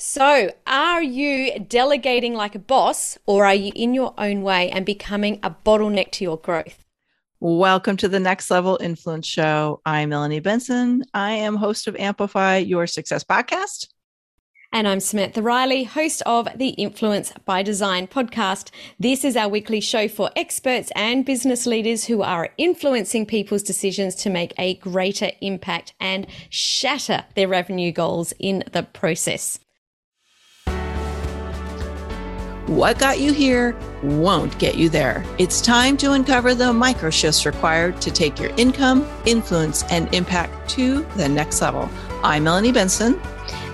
So, are you delegating like a boss or are you in your own way and becoming a bottleneck to your growth? Welcome to the Next Level Influence Show. I'm Melanie Benson. I am host of Amplify Your Success podcast. And I'm Samantha Riley, host of the Influence by Design podcast. This is our weekly show for experts and business leaders who are influencing people's decisions to make a greater impact and shatter their revenue goals in the process. What got you here won't get you there. It's time to uncover the micro shifts required to take your income, influence, and impact to the next level. I'm Melanie Benson.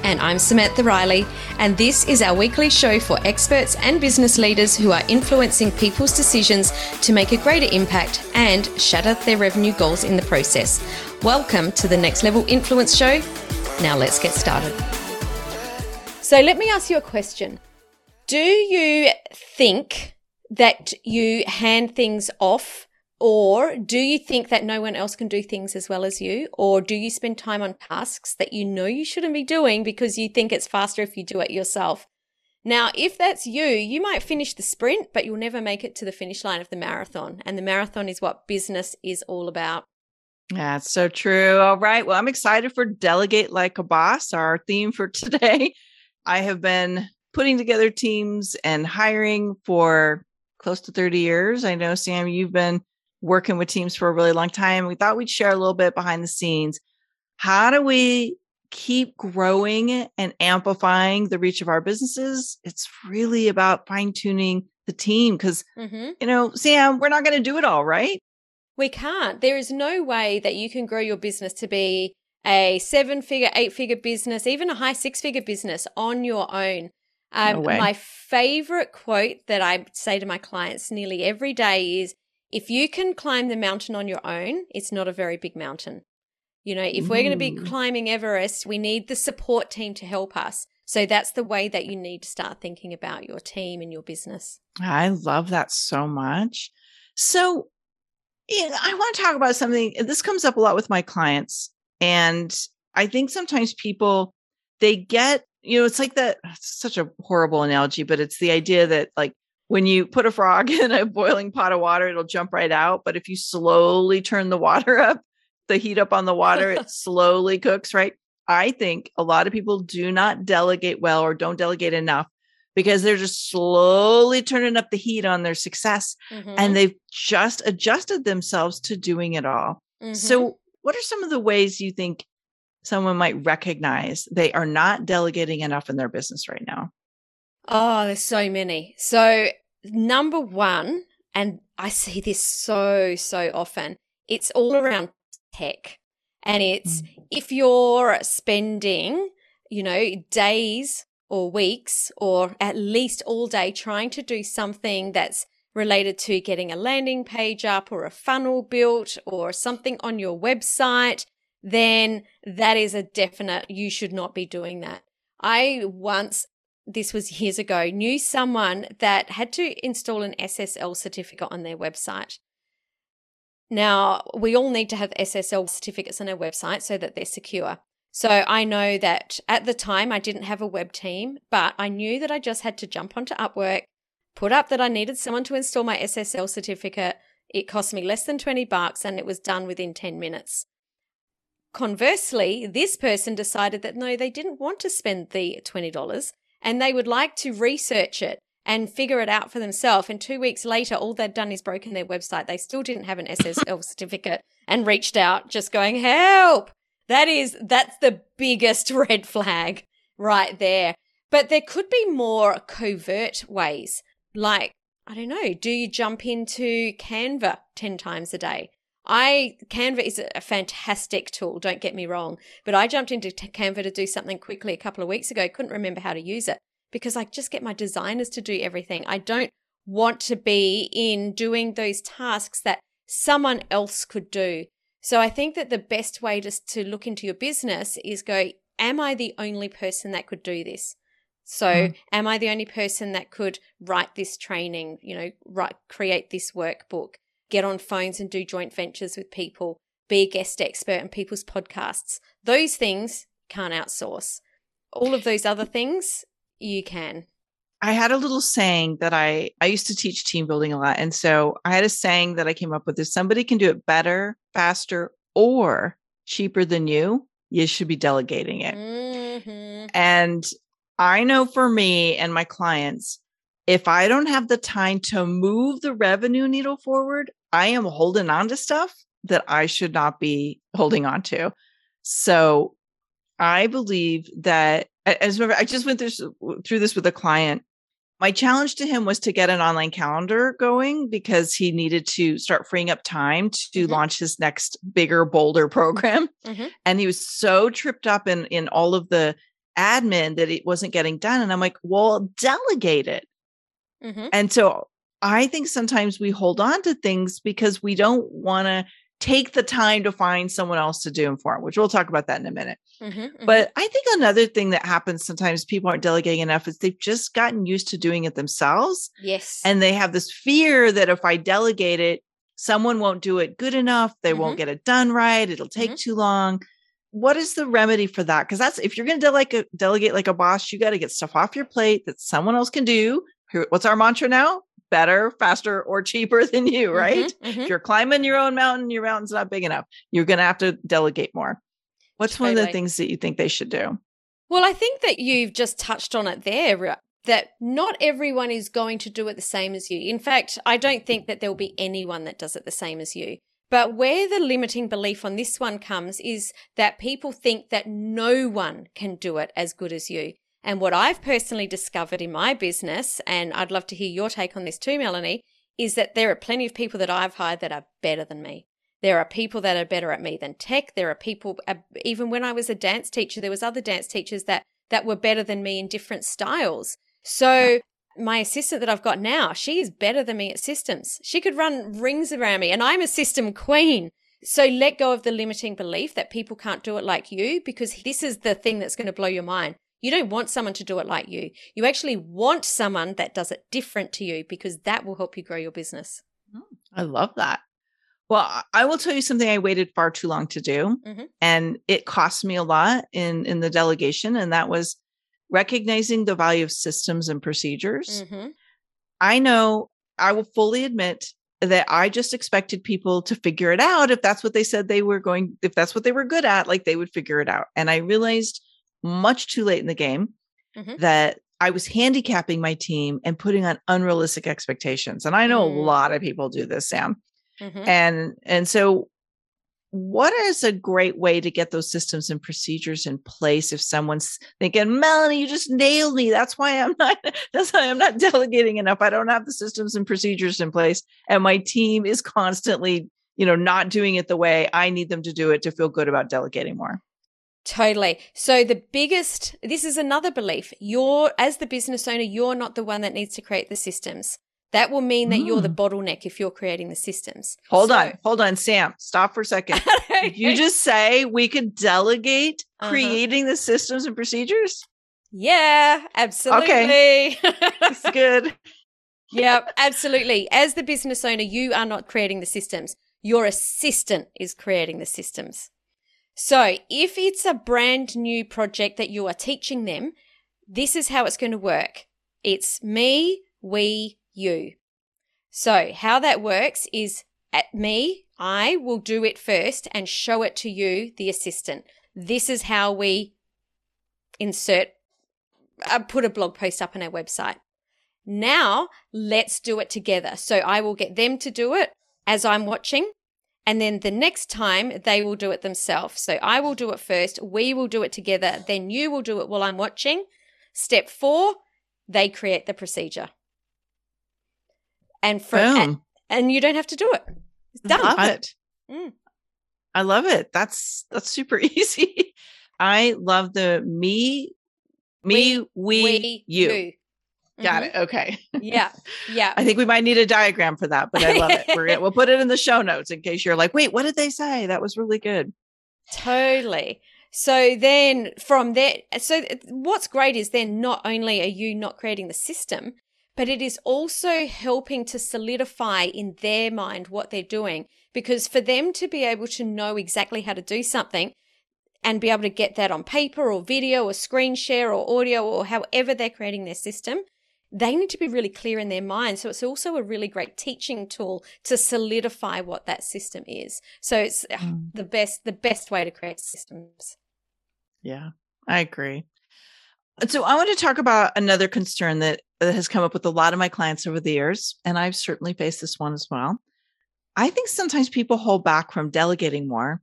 And I'm Samantha Riley, and this is our weekly show for experts and business leaders who are influencing people's decisions to make a greater impact and shatter their revenue goals in the process. Welcome to the Next Level Influence Show. Now let's get started. So, let me ask you a question. Do you think that you hand things off or do you think that no one else can do things as well as you? Or do you spend time on tasks that you know you shouldn't be doing because you think it's faster if you do it yourself? Now, if that's you, you might finish the sprint, but you'll never make it to the finish line of the marathon. And the marathon is what business is all about. That's so true. All right. Well, I'm excited for Delegate Like a Boss, our theme for today. I have been putting together teams and hiring for close to 30 years. I know, Sam, you've been working with teams for a really long time. We thought we'd share a little bit behind the scenes. How do we keep growing and amplifying the reach of our businesses? It's really about fine tuning the team because, mm-hmm. you know, Sam, we're not going to do it all, right? We can't. There is no way that you can grow your business to be a seven figure, eight figure business, even a high six figure business on your own. Um, no my favorite quote that I say to my clients nearly every day is if you can climb the mountain on your own, it's not a very big mountain. You know, if we're going to be climbing Everest, we need the support team to help us. So that's the way that you need to start thinking about your team and your business. I love that so much. So, I want to talk about something. This comes up a lot with my clients. And I think sometimes people, they get you know, it's like that. It's such a horrible analogy, but it's the idea that like when you put a frog in a boiling pot of water, it'll jump right out. But if you slowly turn the water up, the heat up on the water, it slowly cooks, right? I think a lot of people do not delegate well or don't delegate enough because they're just slowly turning up the heat on their success mm-hmm. and they've just adjusted themselves to doing it all. Mm-hmm. So, what are some of the ways you think someone might recognize they are not delegating enough in their business right now? Oh, there's so many. So, number one, and I see this so, so often, it's all around tech. And it's mm. if you're spending, you know, days or weeks or at least all day trying to do something that's related to getting a landing page up or a funnel built or something on your website then that is a definite, you should not be doing that. I once, this was years ago, knew someone that had to install an SSL certificate on their website. Now, we all need to have SSL certificates on our website so that they're secure. So I know that at the time I didn't have a web team, but I knew that I just had to jump onto Upwork, put up that I needed someone to install my SSL certificate. It cost me less than 20 bucks and it was done within 10 minutes. Conversely, this person decided that no, they didn't want to spend the $20 and they would like to research it and figure it out for themselves. And two weeks later, all they'd done is broken their website. They still didn't have an SSL certificate and reached out just going, help. That is, that's the biggest red flag right there. But there could be more covert ways. Like, I don't know, do you jump into Canva 10 times a day? I Canva is a fantastic tool, don't get me wrong, but I jumped into Canva to do something quickly a couple of weeks ago, couldn't remember how to use it because I just get my designers to do everything. I don't want to be in doing those tasks that someone else could do. So I think that the best way to, to look into your business is go, am I the only person that could do this? So mm. am I the only person that could write this training, you know, write create this workbook? Get on phones and do joint ventures with people, be a guest expert in people's podcasts. Those things can't outsource. all of those other things, you can. I had a little saying that I I used to teach team building a lot, and so I had a saying that I came up with: if somebody can do it better, faster, or cheaper than you, you should be delegating it. Mm-hmm. And I know for me and my clients, if I don't have the time to move the revenue needle forward, I am holding on to stuff that I should not be holding on to. So I believe that as remember, I just went through, through this with a client. My challenge to him was to get an online calendar going because he needed to start freeing up time to mm-hmm. launch his next bigger, bolder program. Mm-hmm. And he was so tripped up in in all of the admin that it wasn't getting done. And I'm like, well, delegate it. Mm-hmm. And so I think sometimes we hold on to things because we don't want to take the time to find someone else to do them for them, which we'll talk about that in a minute. Mm-hmm, mm-hmm. But I think another thing that happens sometimes people aren't delegating enough is they've just gotten used to doing it themselves. Yes. And they have this fear that if I delegate it, someone won't do it good enough. They mm-hmm. won't get it done right. It'll take mm-hmm. too long. What is the remedy for that? Because that's if you're going to delegate, delegate like a boss, you got to get stuff off your plate that someone else can do. What's our mantra now? Better, faster, or cheaper than you, mm-hmm, right? Mm-hmm, mm-hmm. If you're climbing your own mountain, your mountain's not big enough. You're going to have to delegate more. What's totally. one of the things that you think they should do? Well, I think that you've just touched on it there that not everyone is going to do it the same as you. In fact, I don't think that there'll be anyone that does it the same as you. But where the limiting belief on this one comes is that people think that no one can do it as good as you. And what I've personally discovered in my business, and I'd love to hear your take on this too, Melanie, is that there are plenty of people that I've hired that are better than me. There are people that are better at me than tech. There are people, uh, even when I was a dance teacher, there was other dance teachers that that were better than me in different styles. So my assistant that I've got now, she is better than me at systems. She could run rings around me, and I'm a system queen. So let go of the limiting belief that people can't do it like you, because this is the thing that's going to blow your mind. You don't want someone to do it like you. You actually want someone that does it different to you because that will help you grow your business. Oh, I love that. Well, I will tell you something I waited far too long to do mm-hmm. and it cost me a lot in in the delegation and that was recognizing the value of systems and procedures. Mm-hmm. I know I will fully admit that I just expected people to figure it out if that's what they said they were going if that's what they were good at like they would figure it out. And I realized much too late in the game mm-hmm. that I was handicapping my team and putting on unrealistic expectations. And I know mm. a lot of people do this, Sam. Mm-hmm. And and so what is a great way to get those systems and procedures in place if someone's thinking, Melanie, you just nailed me. That's why I'm not that's why I'm not delegating enough. I don't have the systems and procedures in place. And my team is constantly, you know, not doing it the way I need them to do it to feel good about delegating more. Totally. So the biggest, this is another belief. You're, as the business owner, you're not the one that needs to create the systems. That will mean that mm. you're the mm. bottleneck if you're creating the systems. Hold so, on, hold on, Sam. Stop for a second. Did you just say we could delegate uh-huh. creating the systems and procedures? Yeah, absolutely. Okay. That's good. yep, absolutely. As the business owner, you are not creating the systems. Your assistant is creating the systems. So if it's a brand new project that you are teaching them, this is how it's going to work. It's me, we, you. So how that works is at me, I will do it first and show it to you, the assistant. This is how we insert, uh, put a blog post up on our website. Now let's do it together. So I will get them to do it as I'm watching. And then the next time they will do it themselves. So I will do it first. We will do it together. Then you will do it while I'm watching. Step four, they create the procedure. And from, and, and, you don't have to do it. It's done. I love it. Mm. I love it. That's, that's super easy. I love the me, me, we, we, we you. Got mm-hmm. it. Okay. Yeah. Yeah. I think we might need a diagram for that, but I love it. We're, we'll put it in the show notes in case you're like, wait, what did they say? That was really good. Totally. So then from that, so what's great is then not only are you not creating the system, but it is also helping to solidify in their mind what they're doing. Because for them to be able to know exactly how to do something, and be able to get that on paper or video or screen share or audio or however they're creating their system, they need to be really clear in their mind. So it's also a really great teaching tool to solidify what that system is. So it's mm. the best the best way to create systems. Yeah, I agree. So I want to talk about another concern that, that has come up with a lot of my clients over the years, and I've certainly faced this one as well. I think sometimes people hold back from delegating more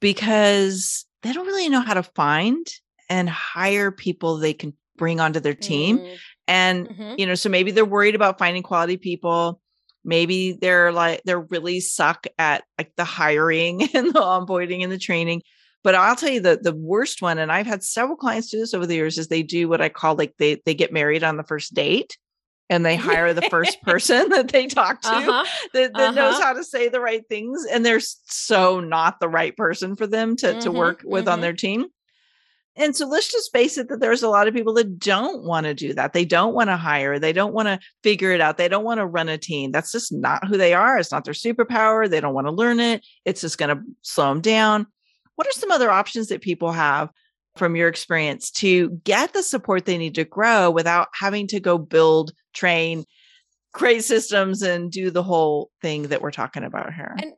because they don't really know how to find and hire people they can bring onto their team. Mm. And, mm-hmm. you know, so maybe they're worried about finding quality people. Maybe they're like, they're really suck at like the hiring and the onboarding and the training. But I'll tell you the the worst one, and I've had several clients do this over the years, is they do what I call like they they get married on the first date and they hire the first person that they talk to uh-huh. that, that uh-huh. knows how to say the right things and they're so not the right person for them to, mm-hmm, to work with mm-hmm. on their team and so let's just face it that there's a lot of people that don't want to do that. They don't want to hire. They don't want to figure it out. They don't want to run a team. That's just not who they are. It's not their superpower. They don't want to learn it. It's just going to slow them down. What are some other options that people have from your experience to get the support they need to grow without having to go build, train, create systems and do the whole thing that we're talking about here. And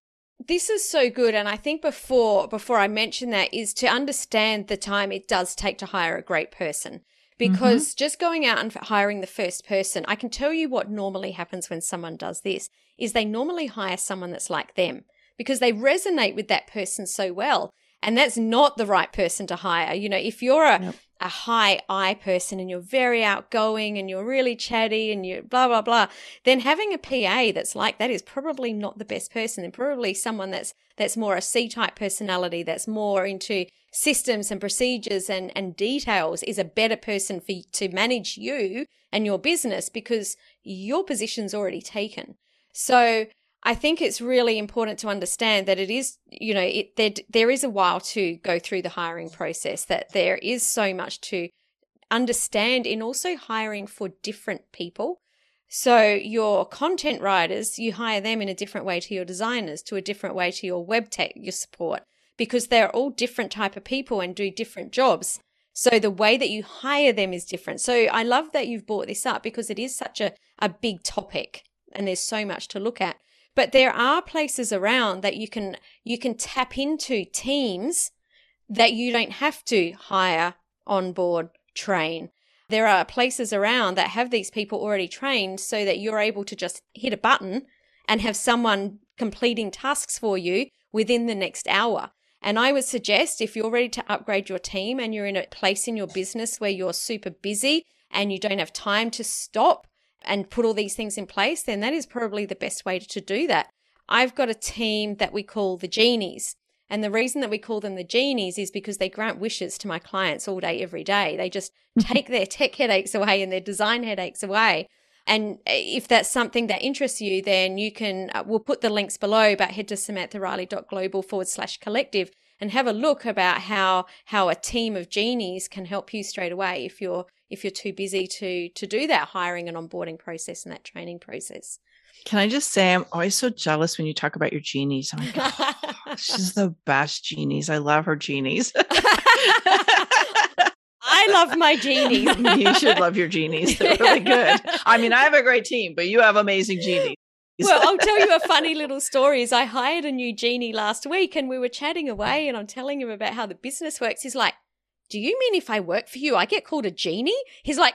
this is so good and I think before before I mention that is to understand the time it does take to hire a great person because mm-hmm. just going out and hiring the first person i can tell you what normally happens when someone does this is they normally hire someone that's like them because they resonate with that person so well and that's not the right person to hire. You know, if you're a. a high I person and you're very outgoing and you're really chatty and you blah, blah, blah, then having a PA that's like that is probably not the best person and probably someone that's, that's more a C type personality, that's more into systems and procedures and, and details is a better person for to manage you and your business because your position's already taken. So I think it's really important to understand that it is, you know, it, there, there is a while to go through the hiring process, that there is so much to understand in also hiring for different people. So your content writers, you hire them in a different way to your designers, to a different way to your web tech, your support, because they're all different type of people and do different jobs. So the way that you hire them is different. So I love that you've brought this up because it is such a, a big topic and there's so much to look at. But there are places around that you can you can tap into teams that you don't have to hire on board, train. There are places around that have these people already trained so that you're able to just hit a button and have someone completing tasks for you within the next hour. And I would suggest if you're ready to upgrade your team and you're in a place in your business where you're super busy and you don't have time to stop and put all these things in place, then that is probably the best way to do that. I've got a team that we call the genies. And the reason that we call them the genies is because they grant wishes to my clients all day, every day. They just take their tech headaches away and their design headaches away. And if that's something that interests you, then you can, uh, we'll put the links below, but head to samanthariley.global forward slash collective and have a look about how, how a team of genies can help you straight away if you're, if you're too busy to to do that hiring and onboarding process and that training process. Can I just say I'm always so jealous when you talk about your genies. I'm like, oh, she's the best genies. I love her genies. I love my genies. you should love your genies. They're really good. I mean, I have a great team, but you have amazing genies. Well, I'll tell you a funny little story. Is I hired a new genie last week and we were chatting away and I'm telling him about how the business works. He's like, do you mean if I work for you, I get called a genie? He's like,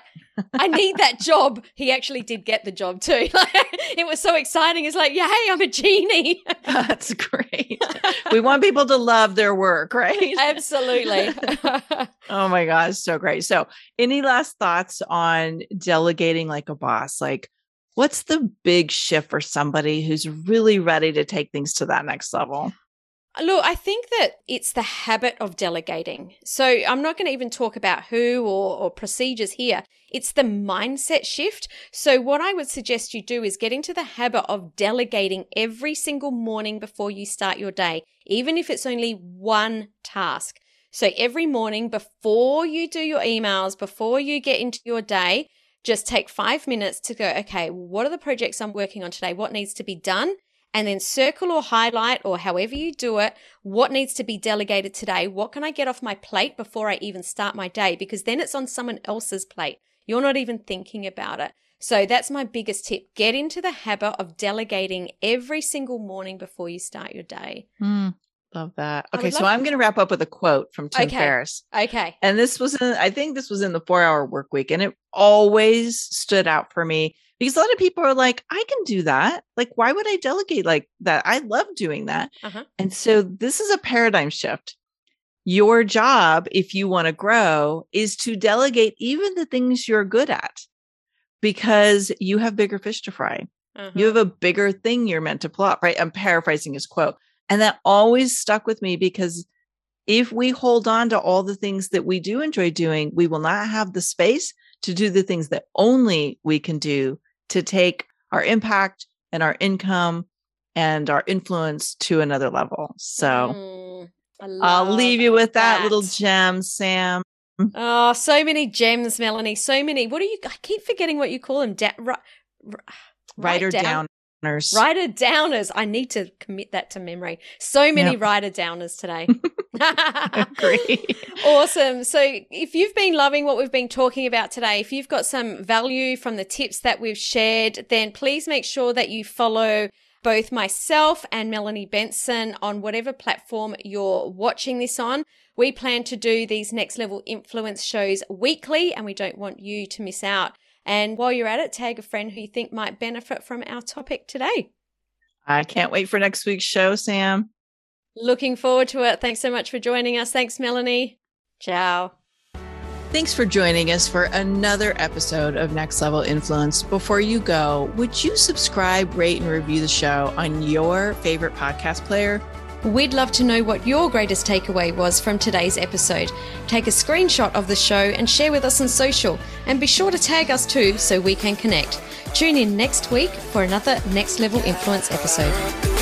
I need that job. He actually did get the job too. it was so exciting. He's like, yeah, hey, I'm a genie. That's great. we want people to love their work, right? Absolutely. oh my gosh, so great. So, any last thoughts on delegating like a boss? Like, what's the big shift for somebody who's really ready to take things to that next level? Uh, look, I think that it's the habit of delegating. So I'm not going to even talk about who or, or, procedures here. It's the mindset shift. So what I would suggest you do is get into the habit of delegating every single morning before you start your day, even if it's only one task. So every morning before you do your emails, before you get into your day, just take five minutes to go, okay, what are the projects I'm working on today? What needs to be done? and then circle or highlight or however you do it, what needs to be delegated today? What can I get off my plate before I even start my day? Because then it's on someone else's plate. You're not even thinking about it. So that's my biggest tip. Get into the habit of delegating every single morning before you start your day. Mm, love that. Okay, so I'm going to wrap up with a quote from Tim okay. Ferriss. Okay. And this was, in, I think this was in the four hour work week, and it always stood out for me because a lot of people are like, I can do that. Like, why would I delegate like that? I love doing that. Uh-huh. And so this is a paradigm shift. Your job, if you want to grow, is to delegate even the things you're good at because you have bigger fish to fry. Uh-huh. You have a bigger thing you're meant to pull up, right? I'm paraphrasing his quote. And that always stuck with me because if we hold on to all the things that we do enjoy doing, we will not have the space to do the things that only we can do to take our impact and our income and our influence to another level. So mm, I'll leave you with that, that, little gem, Sam. Oh, so many gems, Melanie. So many. What do you? I keep forgetting what you call them. Da- ri- writer down- downers. Writer downers. I need to commit that to memory. So many yep. writer downers today. Great. awesome. So, if you've been loving what we've been talking about today, if you've got some value from the tips that we've shared, then please make sure that you follow both myself and Melanie Benson on whatever platform you're watching this on. We plan to do these next level influence shows weekly, and we don't want you to miss out. And while you're at it, tag a friend who you think might benefit from our topic today. I can't wait for next week's show, Sam. Looking forward to it. Thanks so much for joining us. Thanks, Melanie. Ciao. Thanks for joining us for another episode of Next Level Influence. Before you go, would you subscribe, rate, and review the show on your favorite podcast player? We'd love to know what your greatest takeaway was from today's episode. Take a screenshot of the show and share with us on social, and be sure to tag us too so we can connect. Tune in next week for another Next Level Influence episode.